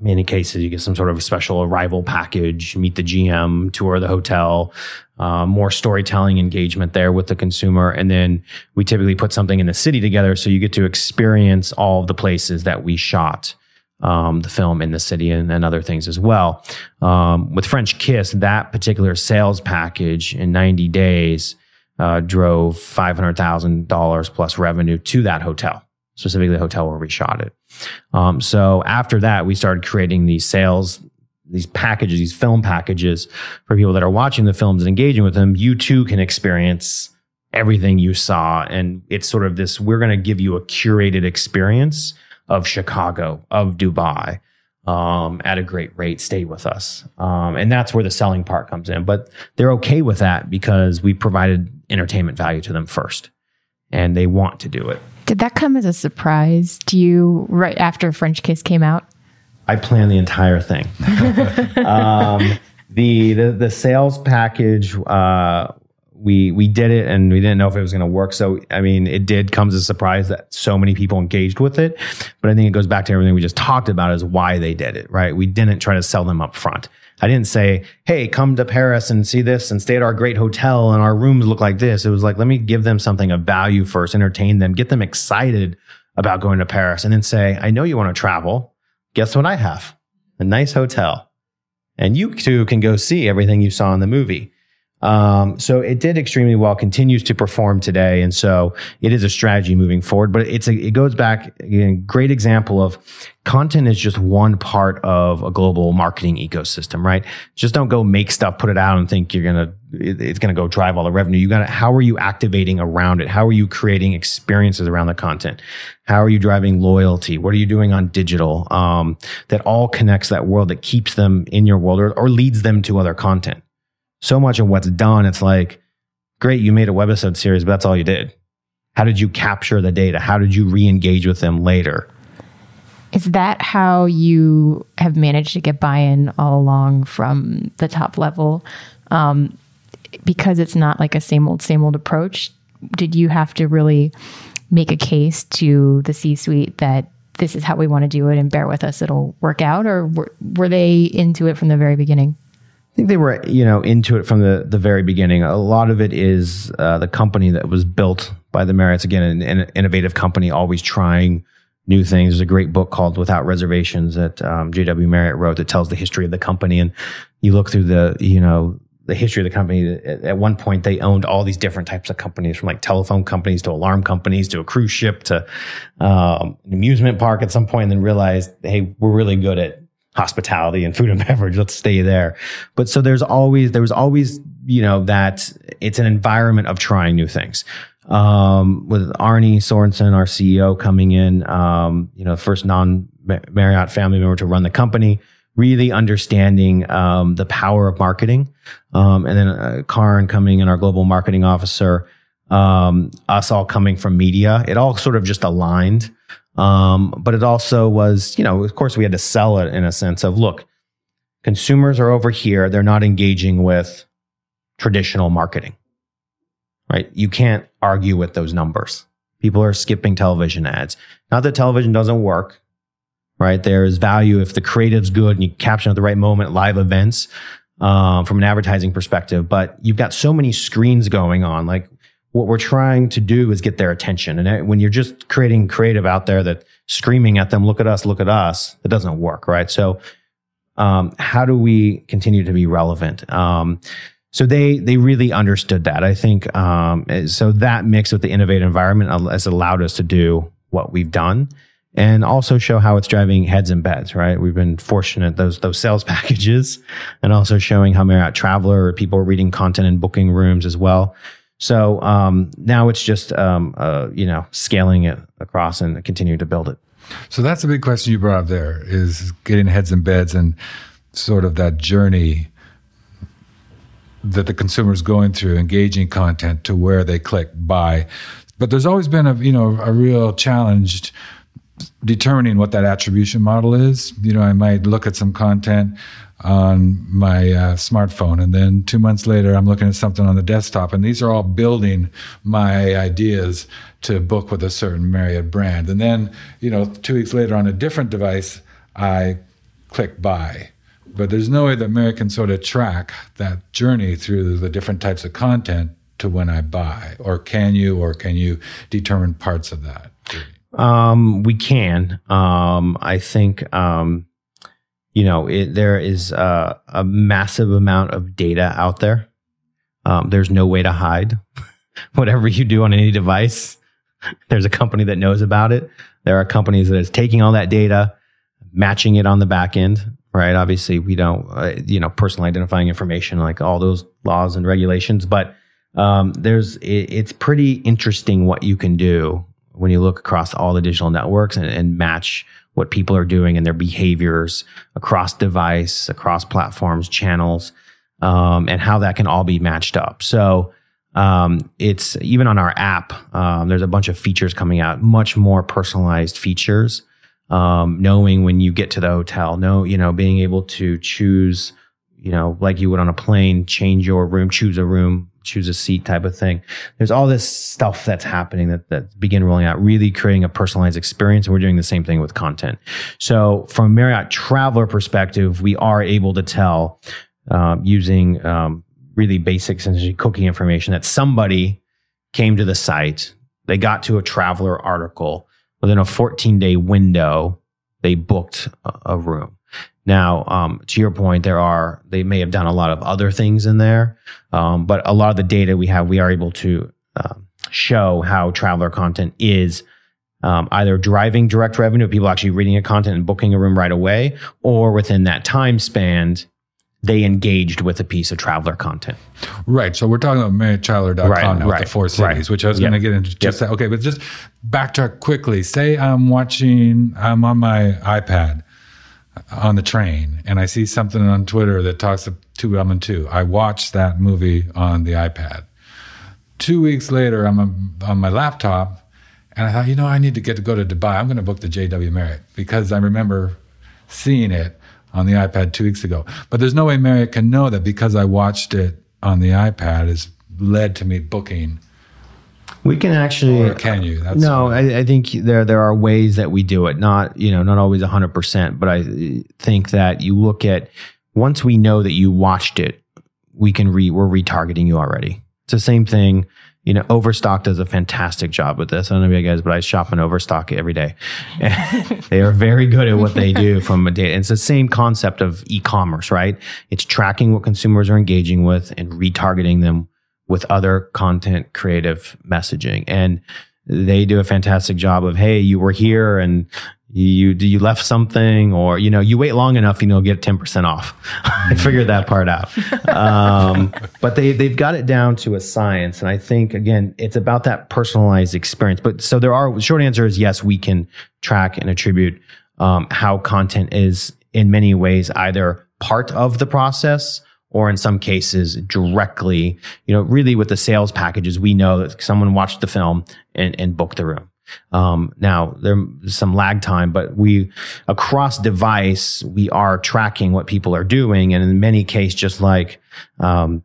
Many cases, you get some sort of special arrival package, meet the GM, tour the hotel, uh, more storytelling engagement there with the consumer. And then we typically put something in the city together. So you get to experience all the places that we shot um, the film in the city and, and other things as well. Um, with French Kiss, that particular sales package in 90 days uh, drove $500,000 plus revenue to that hotel, specifically the hotel where we shot it. Um, so after that, we started creating these sales, these packages, these film packages for people that are watching the films and engaging with them. You too can experience everything you saw. And it's sort of this we're going to give you a curated experience of Chicago, of Dubai. Um, at a great rate, stay with us. Um, and that's where the selling part comes in. But they're okay with that because we provided entertainment value to them first and they want to do it. Did that come as a surprise to you right after French Kiss came out? I planned the entire thing. um, the, the the sales package uh, we we did it and we didn't know if it was going to work. So I mean, it did come as a surprise that so many people engaged with it. But I think it goes back to everything we just talked about is why they did it, right? We didn't try to sell them up front. I didn't say, "Hey, come to Paris and see this and stay at our great hotel and our rooms look like this." It was like, let me give them something of value first, entertain them, get them excited about going to Paris, and then say, "I know you want to travel. Guess what I have? A nice hotel." And you too can go see everything you saw in the movie. Um, so it did extremely well, continues to perform today, and so it is a strategy moving forward. But it's a, it goes back again, great example of content is just one part of a global marketing ecosystem, right? Just don't go make stuff, put it out, and think you're gonna it's gonna go drive all the revenue. You got to how are you activating around it? How are you creating experiences around the content? How are you driving loyalty? What are you doing on digital um, that all connects that world that keeps them in your world or, or leads them to other content? So much of what's done, it's like, great, you made a webisode series, but that's all you did. How did you capture the data? How did you re engage with them later? Is that how you have managed to get buy in all along from the top level? Um, because it's not like a same old, same old approach, did you have to really make a case to the C suite that this is how we want to do it and bear with us, it'll work out? Or were, were they into it from the very beginning? I think they were, you know, into it from the, the very beginning. A lot of it is uh, the company that was built by the Marriotts. Again, an, an, innovative company, always trying new things. There's a great book called Without Reservations that um, J.W. Marriott wrote that tells the history of the company. And you look through the, you know, the history of the company. At, one point, they owned all these different types of companies, from like telephone companies to alarm companies to a cruise ship to um, an amusement park. At some point, and then realized, hey, we're really good at hospitality and food and beverage. Let's stay there. But so there's always, there was always, you know, that it's an environment of trying new things. Um, with Arne Sorenson, our CEO coming in, um, you know, first non Marriott family member to run the company, really understanding, um, the power of marketing. Um, and then uh, coming in, our global marketing officer, um, us all coming from media. It all sort of just aligned. Um, but it also was, you know, of course, we had to sell it in a sense of look, consumers are over here, they're not engaging with traditional marketing, right? You can't argue with those numbers. People are skipping television ads. Not that television doesn't work, right? There is value if the creative's good and you caption at the right moment, live events. Um, from an advertising perspective, but you've got so many screens going on. Like what we're trying to do is get their attention. And when you're just creating creative out there that screaming at them, look at us, look at us, it doesn't work, right? So, um, how do we continue to be relevant? Um, so they they really understood that. I think um, so that mix with the innovative environment has allowed us to do what we've done and also show how it's driving heads and beds, right? We've been fortunate those those sales packages and also showing how Marriott Traveler people are reading content in booking rooms as well. So um, now it's just um, uh, you know scaling it across and continuing to build it. So that's a big question you brought up there is getting heads in beds and sort of that journey that the consumer is going through, engaging content to where they click buy. But there's always been a you know a real challenge determining what that attribution model is. You know, I might look at some content on my uh, smartphone. And then two months later, I'm looking at something on the desktop. And these are all building my ideas to book with a certain Marriott brand. And then, you know, two weeks later on a different device, I click buy. But there's no way that Marriott can sort of track that journey through the different types of content to when I buy. Or can you, or can you determine parts of that? Um, we can. Um, I think, um, you know, it, there is a, massive amount of data out there. Um, there's no way to hide. whatever you do on any device, there's a company that knows about it. There are companies that is taking all that data, matching it on the back end, right? Obviously, we don't, uh, you know, personal identifying information like all those laws and regulations, but um, there's it, it's pretty interesting what you can do when you look across all the digital networks and, and match what people are doing and their behaviors across device, across platforms, channels, um, and how that can all be matched up. So um, it's even on our app. Um, there's a bunch of features coming out, much more personalized features. Um, knowing when you get to the hotel, know you know being able to choose, you know, like you would on a plane, change your room, choose a room, choose a seat type of thing. There's all this stuff that's happening that that begin rolling out, really creating a personalized experience. And we're doing the same thing with content. So from a Marriott traveler perspective, we are able to tell um, using um, really basic essentially cookie information that somebody came to the site, they got to a traveler article within a 14 day window, they booked a, a room. Now, um, to your point, there are they may have done a lot of other things in there, um, but a lot of the data we have, we are able to uh, show how traveler content is um, either driving direct revenue, people actually reading a content and booking a room right away, or within that time span, they engaged with a piece of traveler content. Right. So we're talking about MarriottTraveler.com Right, now, right, the four cities, right. which I was Yep. going to get into just Yep. that. Okay, but just backtrack quickly. Say I'm watching, I'm on my iPad on the train, and I see something on Twitter that talks to Two Bellmen Two. I watch that movie on the iPad. Two weeks later, I'm on my laptop, and I thought, you know, I need to get to go to Dubai. I'm going to book the JW Marriott because I remember seeing it on the iPad two weeks ago. But there's no way Marriott can know that because I watched it on the iPad has led to me booking. We can actually Or can you? That's no, I, I think there there are ways that we do it. Not you know not always hundred percent, but I think that you look at once we know that you watched it, we can re we're retargeting you already. It's the same thing. You know, Overstock does a fantastic job with this. I don't know about you guys, but I shop in Overstock every day. they are very good at what they do from a data. It's the same concept of e-commerce, right? It's tracking what consumers are engaging with and retargeting them with other content creative messaging. And they do a fantastic job of, hey, you were here and you you left something or you know you wait long enough you know get 10% off. I figured that part out. Um, but they they've got it down to a science. And i think again it's about that personalized experience. But so there are short answer is yes we can track and attribute um, how content is in many ways either part of the process or in some cases directly, you know, really with the sales packages, we know that someone watched the film and, and booked the room. Um, now there's some lag time, but we across device, we are tracking what people are doing. And in many cases, just like, um,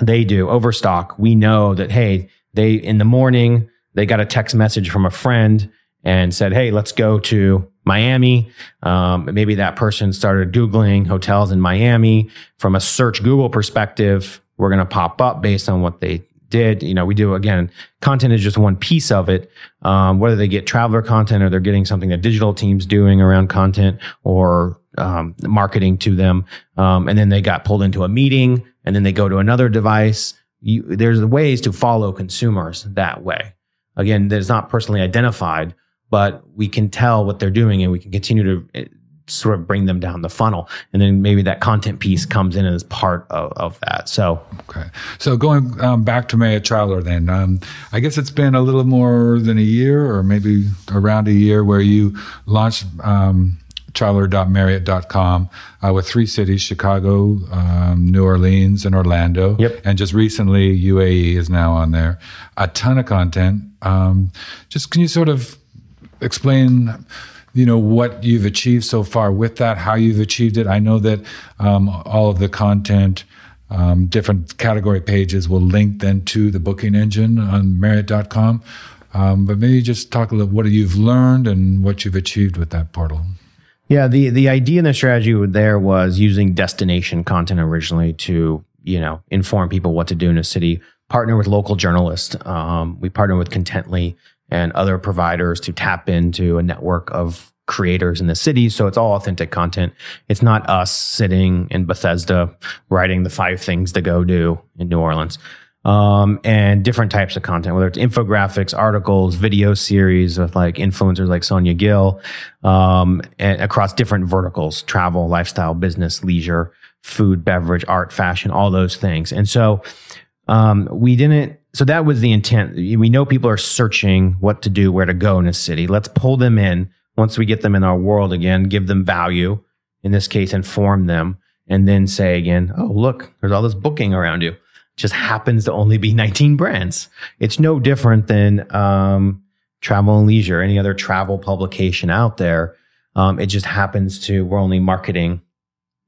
they do overstock, we know that, Hey, they in the morning, they got a text message from a friend and said, Hey, let's go to Miami. Um, maybe that person started Googling hotels in Miami from a search Google perspective. We're going to pop up based on what they did. You know, we do again, content is just one piece of it. Um, whether they get traveler content or they're getting something that digital teams doing around content or um, marketing to them. Um, and then they got pulled into a meeting and then they go to another device. You, there's ways to follow consumers that way. Again, that's not personally identified, but we can tell what they're doing and we can continue to eh, sort of bring them down the funnel. And then maybe that content piece comes in as part of, of that. So Okay. So going um, back to Marriott Traveler, then um, I guess it's been a little more than a year, or maybe around a year, where you launched um, traveler.marriott.com uh, with three cities: Chicago, um, New Orleans, and Orlando. Yep. And just recently, UAE is now on there. A ton of content. Um, just can you sort of explain you know what you've achieved so far with that how you've achieved it i know that um, all of the content um, different category pages will link then to the booking engine on marriott.com um, but maybe just talk a little what you've learned and what you've achieved with that portal Yeah, the the idea and the strategy there was using destination content originally to you know inform people what to do in a city. Partner with local journalists. Um, we partner with Contently and other providers to tap into a network of creators in the city. So it's all authentic content. It's not us sitting in Bethesda writing the five things to go do in New Orleans. um, and different types of content, whether it's infographics, articles, video series with like influencers like Sonia Gill, um, and across different verticals, travel, lifestyle, business, leisure, food, beverage, art, fashion, all those things. And so, um, we didn't, so that was the intent. We know people are searching what to do, where to go in a city. Let's pull them in once we get them in our world again, give them value, in this case, inform them, and then say again, oh, look, there's all this booking around you just happens to only be 19 brands. It's no different than um, Travel and Leisure, any other travel publication out there. Um, it just happens to we're only marketing,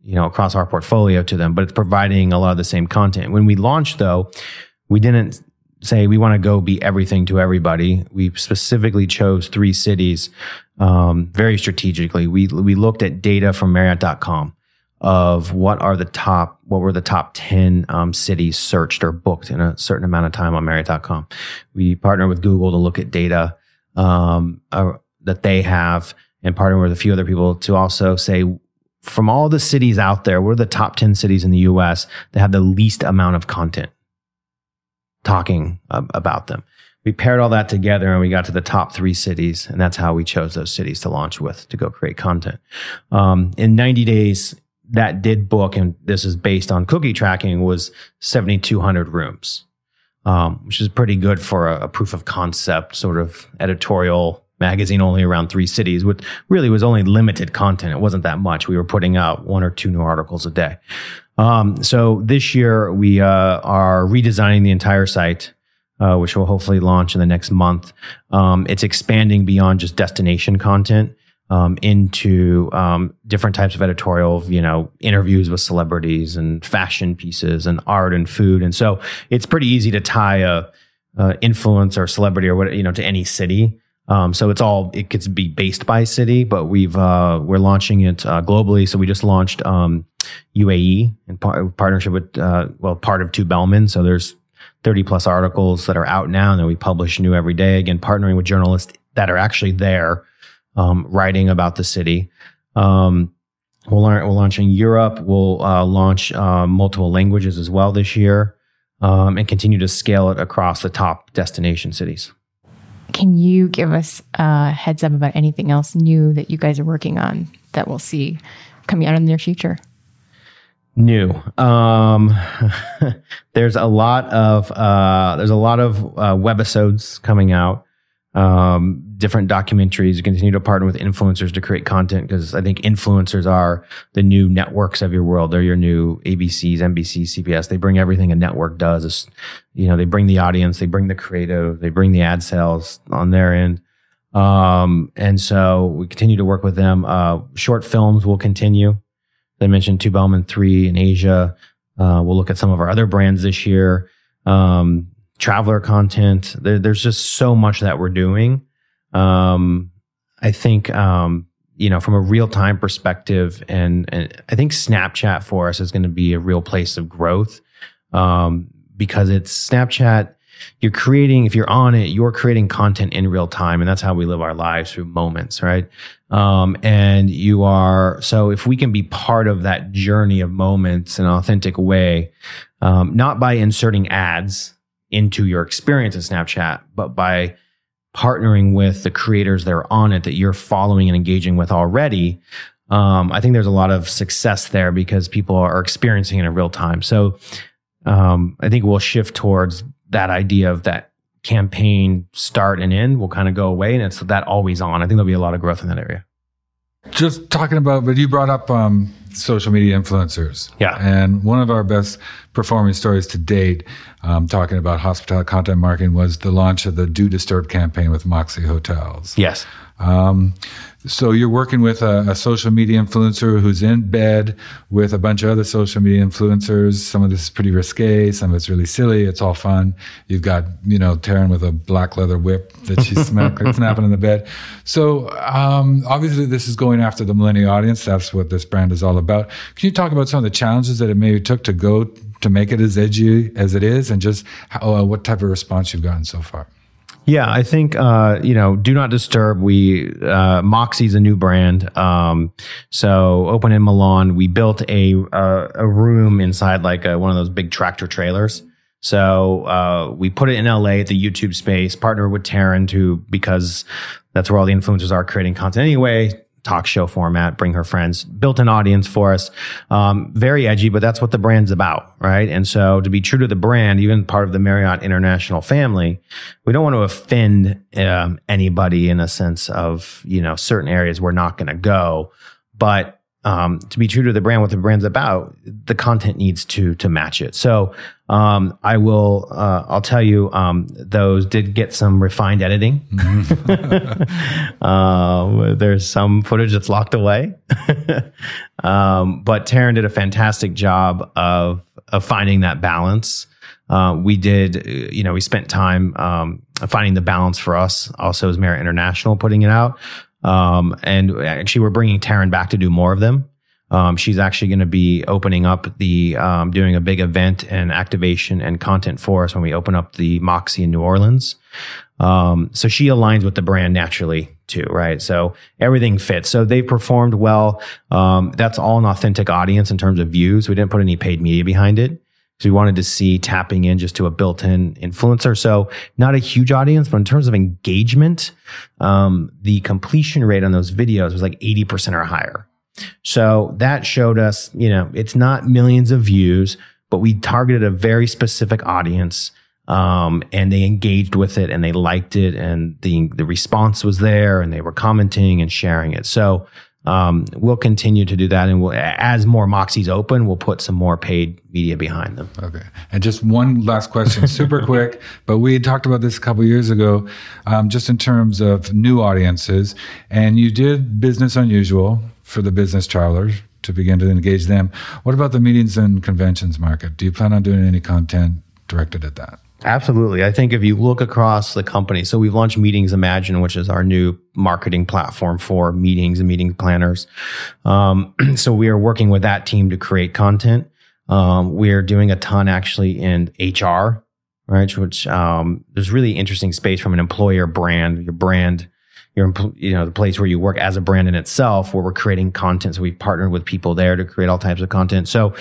you know, across our portfolio to them, but it's providing a lot of the same content. When we launched, though, we didn't say we want to go be everything to everybody. We specifically chose three cities um, very strategically. We we looked at data from Marriott.com of what are the top, what were the top 10 um, cities searched or booked in a certain amount of time on Marriott.com. We partner with Google to look at data um, uh, that they have and partner with a few other people to also say, from all the cities out there, what are the top 10 cities in the US that have the least amount of content talking about them? We paired all that together and we got to the top three cities, and that's how we chose those cities to launch with to go create content. Um, in 90 days, that did book, and this is based on cookie tracking, was 7,200 rooms, um, which is pretty good for a, a, proof of concept sort of editorial magazine only around three cities, which really was only limited content. It wasn't that much. We were putting out one or two new articles a day. Um, so this year we uh, are redesigning the entire site. Uh, which will hopefully launch in the next month. Um, it's expanding beyond just destination content um, into um, different types of editorial, you know, interviews with celebrities and fashion pieces and art and food. And so it's pretty easy to tie a, a influence or celebrity or what you know to any city. Um, so it's all it gets be based by city, but we've uh, we're launching it uh, globally. So we just launched um, UAE in par- partnership with uh, well part of Two Bellmen. So there's 30 plus articles that are out now, and then we publish new every day. Again, partnering with journalists that are actually there um, writing about the city. Um, we'll, learn, we're launching Europe. We'll uh, launch uh, multiple languages as well this year um, and continue to scale it across the top destination cities. Can you give us a heads up about anything else new that you guys are working on that we'll see coming out in the near future? New. Um, there's a lot of uh, there's a lot of uh, webisodes coming out um, different documentaries. You continue to partner with influencers to create content because I think influencers are the new networks of your world. They're your new ABCs, NBC, CBS. They bring everything a network does. It's, you know, they bring the audience, they bring the creative, they bring the ad sales on their end. Um, and so we continue to work with them. Uh, short films will continue. I mentioned Two Bellmen 3 in Asia. Uh, we'll look at some of our other brands this year. Um, traveler content. There, there's just so much that we're doing. Um, I think, um, you know, from a real time perspective, and, and I think Snapchat for us is going to be a real place of growth um, because it's Snapchat. You're creating, if you're on it, you're creating content in real time. And that's how we live our lives through moments, right? Um, and you are, so if we can be part of that journey of moments in an authentic way, um, not by inserting ads, into your experience in Snapchat, but by partnering with the creators that are on it that you're following and engaging with already. Um, I think there's a lot of success there because people are experiencing it in real time. So um, I think we'll shift towards that idea of that campaign start and end will kind of go away, and it's that always on. I think there'll be a lot of growth in that area. Just talking about, but you brought up um, social media influencers. Yeah. And one of our best performing stories to date, um, talking about hospitality content marketing, was the launch of the Do Disturb campaign with Moxy Hotels. Yes. Um, so you're working with a, a, social media influencer who's in bed with a bunch of other social media influencers. Some of this is pretty risque. Some of it's really silly. It's all fun. You've got, you know, Taryn with a black leather whip that she's snapping in the bed. So um, obviously this is going after the millennial audience. That's what this brand is all about. Can you talk about some of the challenges that it maybe took to go to make it as edgy as it is and just how, uh, what type of response you've gotten so far? Yeah, I think uh, you know, do not disturb. We uh, Moxy's a new brand, um, so open in Milan. We built a uh, a room inside like a, one of those big tractor trailers. So uh, we put it in LA at the YouTube space, partner with Taryn to because that's where all the influencers are creating content anyway. Talk show format, bring her friends, built an audience for us. Um, very edgy, but that's what the brand's about, right? And so to be true to the brand, even part of the Marriott International family, we don't want to offend um, anybody in a sense of, you know, certain areas we're not going to go. But um, to be true to the brand, what the brand's about, the content needs to to match it. So um, I will, uh, I'll tell you, um, those did get some refined editing. uh, there's some footage that's locked away, um, but Taryn did a fantastic job of of finding that balance. Uh, we did, you know, we spent time um, finding the balance for us. Also, as Marriott International putting it out. Um, and actually, we're bringing Taryn back to do more of them. Um, she's actually going to be opening up the, um, doing a big event and activation and content for us when we open up the Moxy in New Orleans. Um, so she aligns with the brand naturally too, right? So everything fits. So they performed well. Um, that's all an authentic audience in terms of views. We didn't put any paid media behind it. So we wanted to see tapping in just to a built-in influencer. So not a huge audience, but in terms of engagement, um, the completion rate on those videos was like 80% or higher. So that showed us, you know, it's not millions of views, but we targeted a very specific audience. Um, and they engaged with it and they liked it and the, the response was there and they were commenting and sharing it. So, um, we'll continue to do that. And we'll, as more moxies open, we'll put some more paid media behind them. Okay. And just one last question, super quick, but we talked about this a couple years ago, um, just in terms of new audiences. And you did Business Unusual for the business travelers to begin to engage them. What about the meetings and conventions market? Do you plan on doing any content directed at that? Absolutely. I think if you look across the company, so we've launched Meetings Imagine, which is our new marketing platform for meetings and meeting planners. Um, so we are working with that team to create content. Um, we are doing a ton actually in HR, right? Which um, there's really interesting space from an employer brand, your brand, your you know the place where you work as a brand in itself, where we're creating content. So we've partnered with people there to create all types of content. So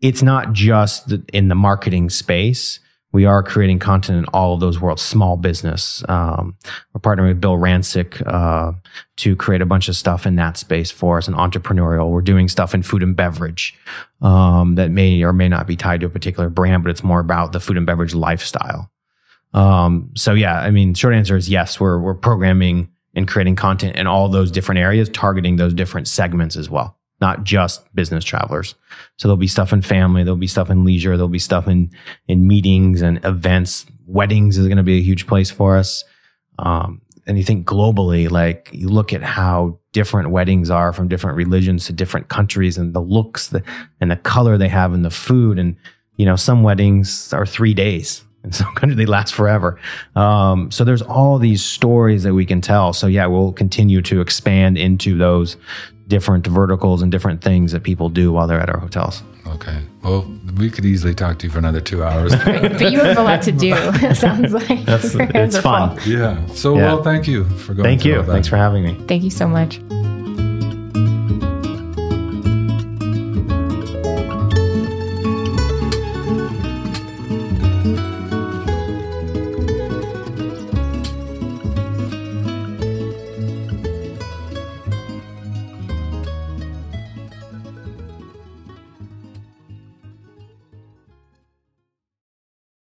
it's not just in the marketing space we are creating content in all of those worlds. Small business. Um, we're partnering with Bill Rancic uh, to create a bunch of stuff in that space for us, and entrepreneurial. We're doing stuff in food and beverage um, that may or may not be tied to a particular brand, but it's more about the food and beverage lifestyle. Um, so yeah, I mean, short answer is yes. We're we're programming and creating content in all those different areas, targeting those different segments as well not just business travelers. So there'll be stuff in family, there'll be stuff in leisure, there'll be stuff in in meetings and events. Weddings is going to be a huge place for us. Um, and you think globally, like you look at how different weddings are from different religions to different countries, and the looks the, and the color they have, and the food, and you know some weddings are three days. In some countries, they last forever. Um, so there's all these stories that we can tell. So yeah, we'll continue to expand into those different verticals and different things that people do while they're at our hotels. Okay. Well, we could easily talk to you for another two hours. but you have a lot to do. It sounds like That's, it's fun. Yeah. So, yeah. well, thank you for going. Thank you. Thanks for having me. Thank you so much.